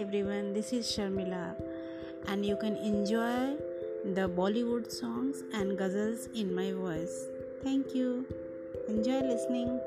everyone. This is Sharmila, and you can enjoy the Bollywood songs and ghazals in my voice. Thank you. Enjoy listening.